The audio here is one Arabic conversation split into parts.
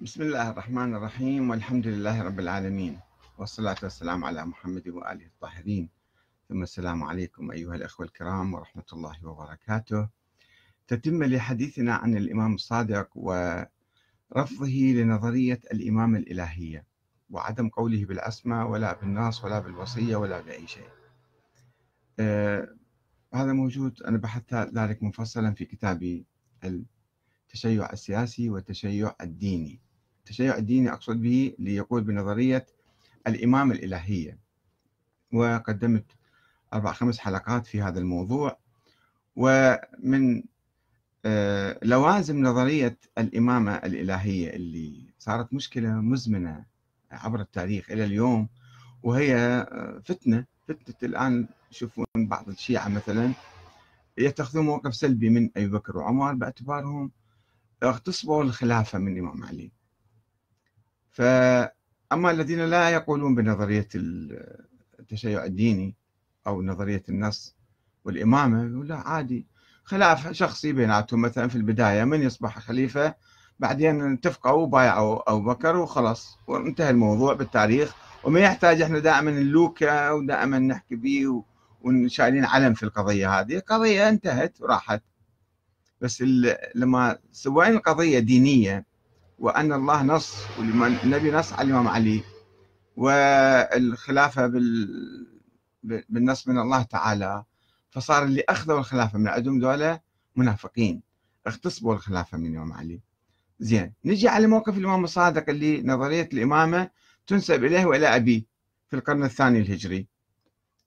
بسم الله الرحمن الرحيم والحمد لله رب العالمين والصلاة والسلام على محمد وآله الطاهرين. ثم السلام عليكم أيها الأخوة الكرام ورحمة الله وبركاته. تتم لحديثنا عن الإمام الصادق ورفضه لنظرية الإمام الإلهية وعدم قوله بالعصمة ولا بالنص ولا بالوصية ولا بأي شيء. آه هذا موجود أنا بحثت ذلك مفصلا في كتابي التشيع السياسي والتشيع الديني. التشيع الديني أقصد به ليقول بنظرية الإمام الإلهية. وقدمت أربع خمس حلقات في هذا الموضوع. ومن آه، لوازم نظرية الإمامة الإلهية اللي صارت مشكلة مزمنة عبر التاريخ إلى اليوم وهي آه، فتنة فتنة الآن يشوفون بعض الشيعة مثلا يتخذون موقف سلبي من أبي بكر وعمر باعتبارهم اغتصبوا الخلافة من الإمام علي. فأما الذين لا يقولون بنظرية التشيع الديني أو نظرية النص والإمامة يقول لا عادي. خلاف شخصي بيناتهم مثلا في البداية من يصبح خليفة؟ بعدين اتفقوا وبايعوا أبو بكر وخلاص وانتهى الموضوع بالتاريخ. وما يحتاج إحنا دائما نلوكه ودائما نحكي به ونشايلين علم في القضية هذه. قضية انتهت وراحت بس لما سوينا القضية دينية وأن الله نص والنبي نص على الإمام علي. والخلافة بال... بالنص من الله تعالى. فصار اللي أخذوا الخلافة من عندهم ذولا منافقين. اغتصبوا الخلافة من الإمام علي. زين. نجي على موقف الإمام الصادق اللي نظرية الإمامة تنسب إليه وإلى أبيه في القرن الثاني الهجري.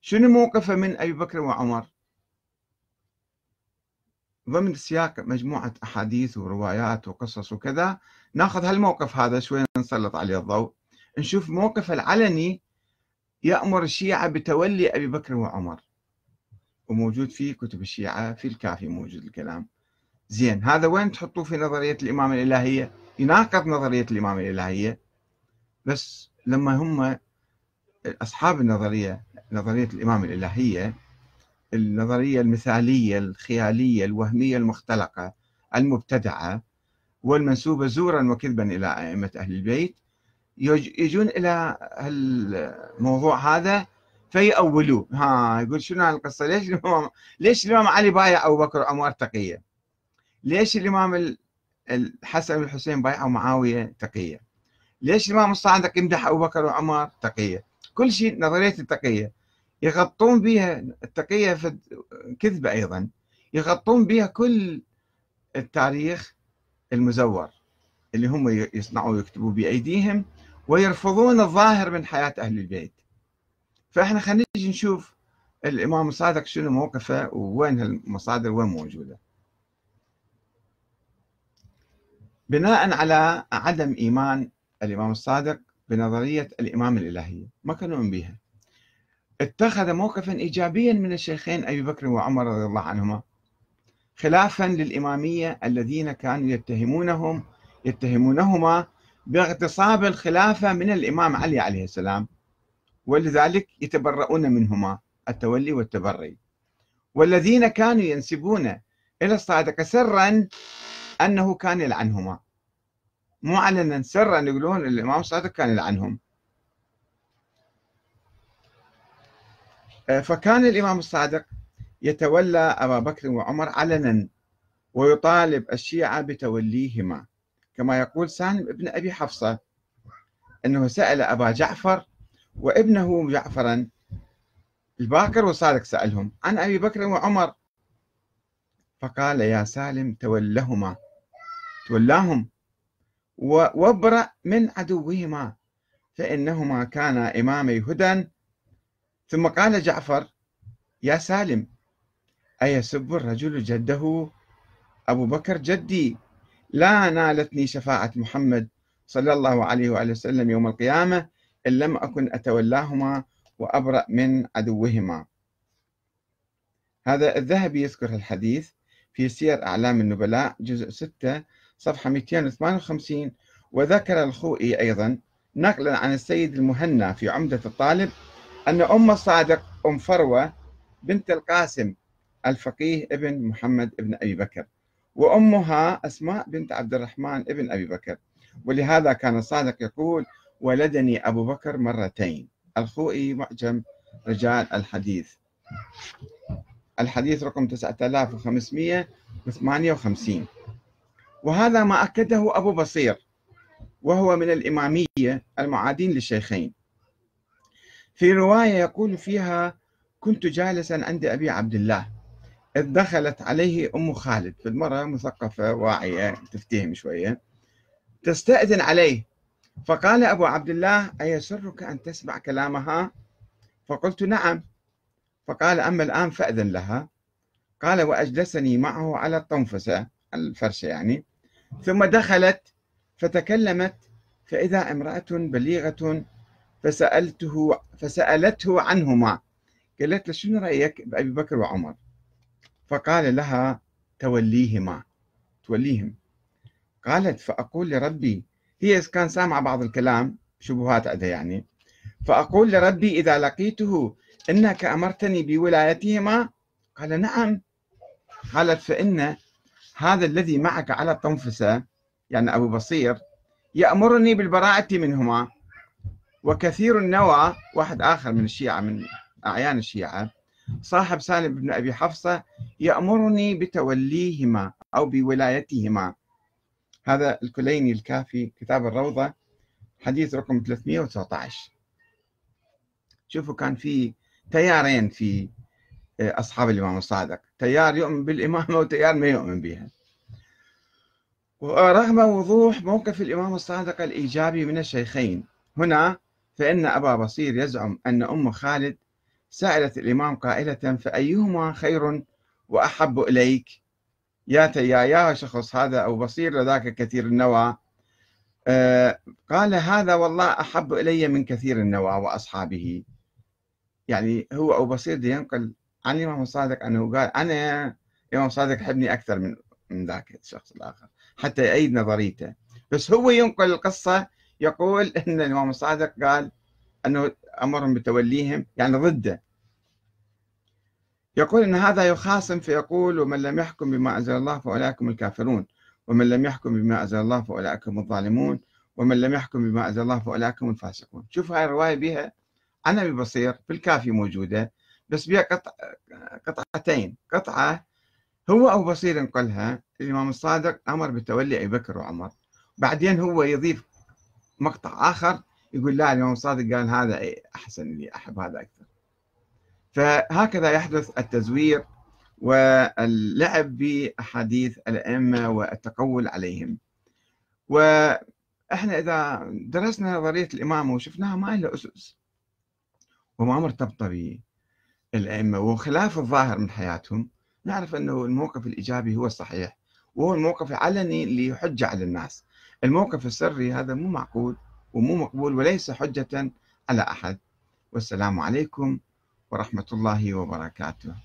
شنو موقفه من أبي بكر وعمر؟ ضمن سياق مجموعة أحاديث وروايات وقصص وكذا ناخذ هالموقف هذا شوي نسلط عليه الضوء. نشوف موقف العلني يأمر الشيعة بتولي أبي بكر وعمر. وموجود في كتب الشيعة في الكافي موجود الكلام. زين هذا وين تحطوه في نظرية الإمامة الإلهية؟ يناقض نظرية الإمامة الإلهية. بس لما هم أصحاب النظرية نظرية الإمامة الإلهية النظرية المثالية الخيالية الوهمية المختلقة المبتدعة والمنسوبة زورا وكذبا إلى أئمة أهل البيت يجون إلى الموضوع هذا فيأولوه. ها يقول شنو القصة ليش الإمام ليش الإمام علي بايع أبو بكر وعمر تقية؟ ليش الإمام الحسن والحسين بايعوا معاوية تقية؟ ليش الإمام الصادق يمدح أبو بكر وعمر تقية؟ كل شيء نظرية التقية. يغطون بها التقية في كذبة أيضا. يغطون بها كل التاريخ المزور اللي هم يصنعوا ويكتبوا بأيديهم ويرفضون الظاهر من حياة أهل البيت. فإحنا خلينا نجي نشوف الإمام الصادق شنو موقفه وين المصادر وين موجودة. بناء على عدم إيمان الإمام الصادق بنظرية الإمام الإلهية ما كانوا بها. اتخذ موقفا إيجابيا من الشيخين أبي بكر وعمر رضي الله عنهما خلافا للإمامية الذين كانوا يتهمونهم يتهمونهما باغتصاب الخلافة من الإمام علي عليه السلام ولذلك يتبرؤون منهما التولي والتبري. والذين كانوا ينسبون إلى الصادق سرا أنه كان يلعنهما. مو علنا سرا يقولون الإمام الصادق كان يلعنهم. فكان الإمام الصادق يتولى أبا بكر وعمر علنا ويطالب الشيعة بتوليهما. كما يقول سالم ابن أبي حفصة أنه سأل أبا جعفر وابنه جعفرا الباكر والصادق سألهم عن أبي بكر وعمر. فقال يا سالم تولهما تولاهم وابرأ من عدوهما فإنهما كانا إمامي هدى ثم قال جعفر يا سالم أيسب الرجل جده؟ أبو بكر جدي لا نالتني شفاعة محمد صلى الله عليه وآله وسلم يوم القيامة إن لم أكن أتولاهما وأبرأ من عدوهما. هذا الذهبي يذكر الحديث في سير أعلام النبلاء جزء 6 صفحة 258 وذكر الخوئي أيضا نقلا عن السيد المهنا في عمدة الطالب أن أم الصادق أم فروة بنت القاسم الفقيه ابن محمد ابن أبي بكر. وأمها أسماء بنت عبد الرحمن ابن أبي بكر. ولهذا كان الصادق يقول ولدني أبو بكر مرتين. الخوئي معجم رجال الحديث. الحديث رقم 9558 وهذا ما أكده أبو بصير وهو من الإمامية المعادين للشيخين. في رواية يقول فيها كنت جالسا عند أبي عبد الله إذ دخلت عليه أم خالد في المرة مثقفة واعية تفتهم شوية تستأذن عليه. فقال أبو عبد الله أيسرك أن تسمع كلامها؟ فقلت نعم. فقال أما الآن فأذن لها. قال وأجلسني معه على الطنفسة. الفرشة يعني. ثم دخلت فتكلمت فإذا امرأة بليغة فسألته فسألته عنهما. قالت له شنو رأيك بأبي بكر وعمر؟ فقال لها توليهما. توليهم. قالت فأقول لربي هي كان سامعة بعض الكلام شبهات عندها يعني فأقول لربي إذا لقيته إنك أمرتني بولايتهما؟ قال نعم. قالت فإن هذا الذي معك على الطنفسة يعني أبو بصير يأمرني بالبراءة منهما. وكثير النوى واحد آخر من الشيعة من أعيان الشيعة صاحب سالم بن أبي حفصة يأمرني بتوليهما أو بولايتهما. هذا الكليني الكافي كتاب الروضة حديث رقم 319 شوفوا كان في تيارين في آه، أصحاب الإمام الصادق. تيار يؤمن بالإمامة وتيار ما يؤمن بها. ورغم وضوح موقف الإمام الصادق الإيجابي من الشيخين هنا فإن أبا بصير يزعم أن أم خالد سألت الإمام قائلة فأيهما خير وأحب إليك؟ يا يا يا شخص هذا أو بصير لذاك كثير النوى. آه قال هذا والله أحب إلي من كثير النوى وأصحابه. يعني هو أو بصير ينقل عن الإمام الصادق أنه قال أنا الإمام الصادق يحبني أكثر من من ذاك الشخص الآخر حتى يأيد نظريته. بس هو ينقل القصة يقول أن الإمام الصادق قال أنه أمرهم بتوليهم يعني ضده. يقول أن هذا يخاصم فيقول ومن لم يحكم بما أنزل الله فأولئك هم الكافرون ومن لم يحكم بما أنزل الله فأولئك هم الظالمون ومن لم يحكم بما أنزل الله فأولئك هم الفاسقون. شوف هاي الرواية بها عن أبي بصير في الكافي موجودة بس بها قطع قطعتين. قطعة هو أبو بصير نقلها الإمام الصادق أمر بتولي أبي بكر وعمر. بعدين هو يضيف مقطع آخر يقول لا الإمام الصادق قال هذا أحسن لي أحب هذا أكثر. فهكذا يحدث التزوير واللعب بأحاديث الأئمة والتقول عليهم. وإحنا إذا درسنا نظرية الإمامة وشفناها ما لها أسس وما مرتبطة بالأئمة وخلاف الظاهر من حياتهم نعرف أنه الموقف الإيجابي هو الصحيح وهو الموقف العلني اللي يحج على الناس. الموقف السري هذا مو معقول ومو مقبول وليس حجة على أحد. والسلام عليكم ورحمة الله وبركاته.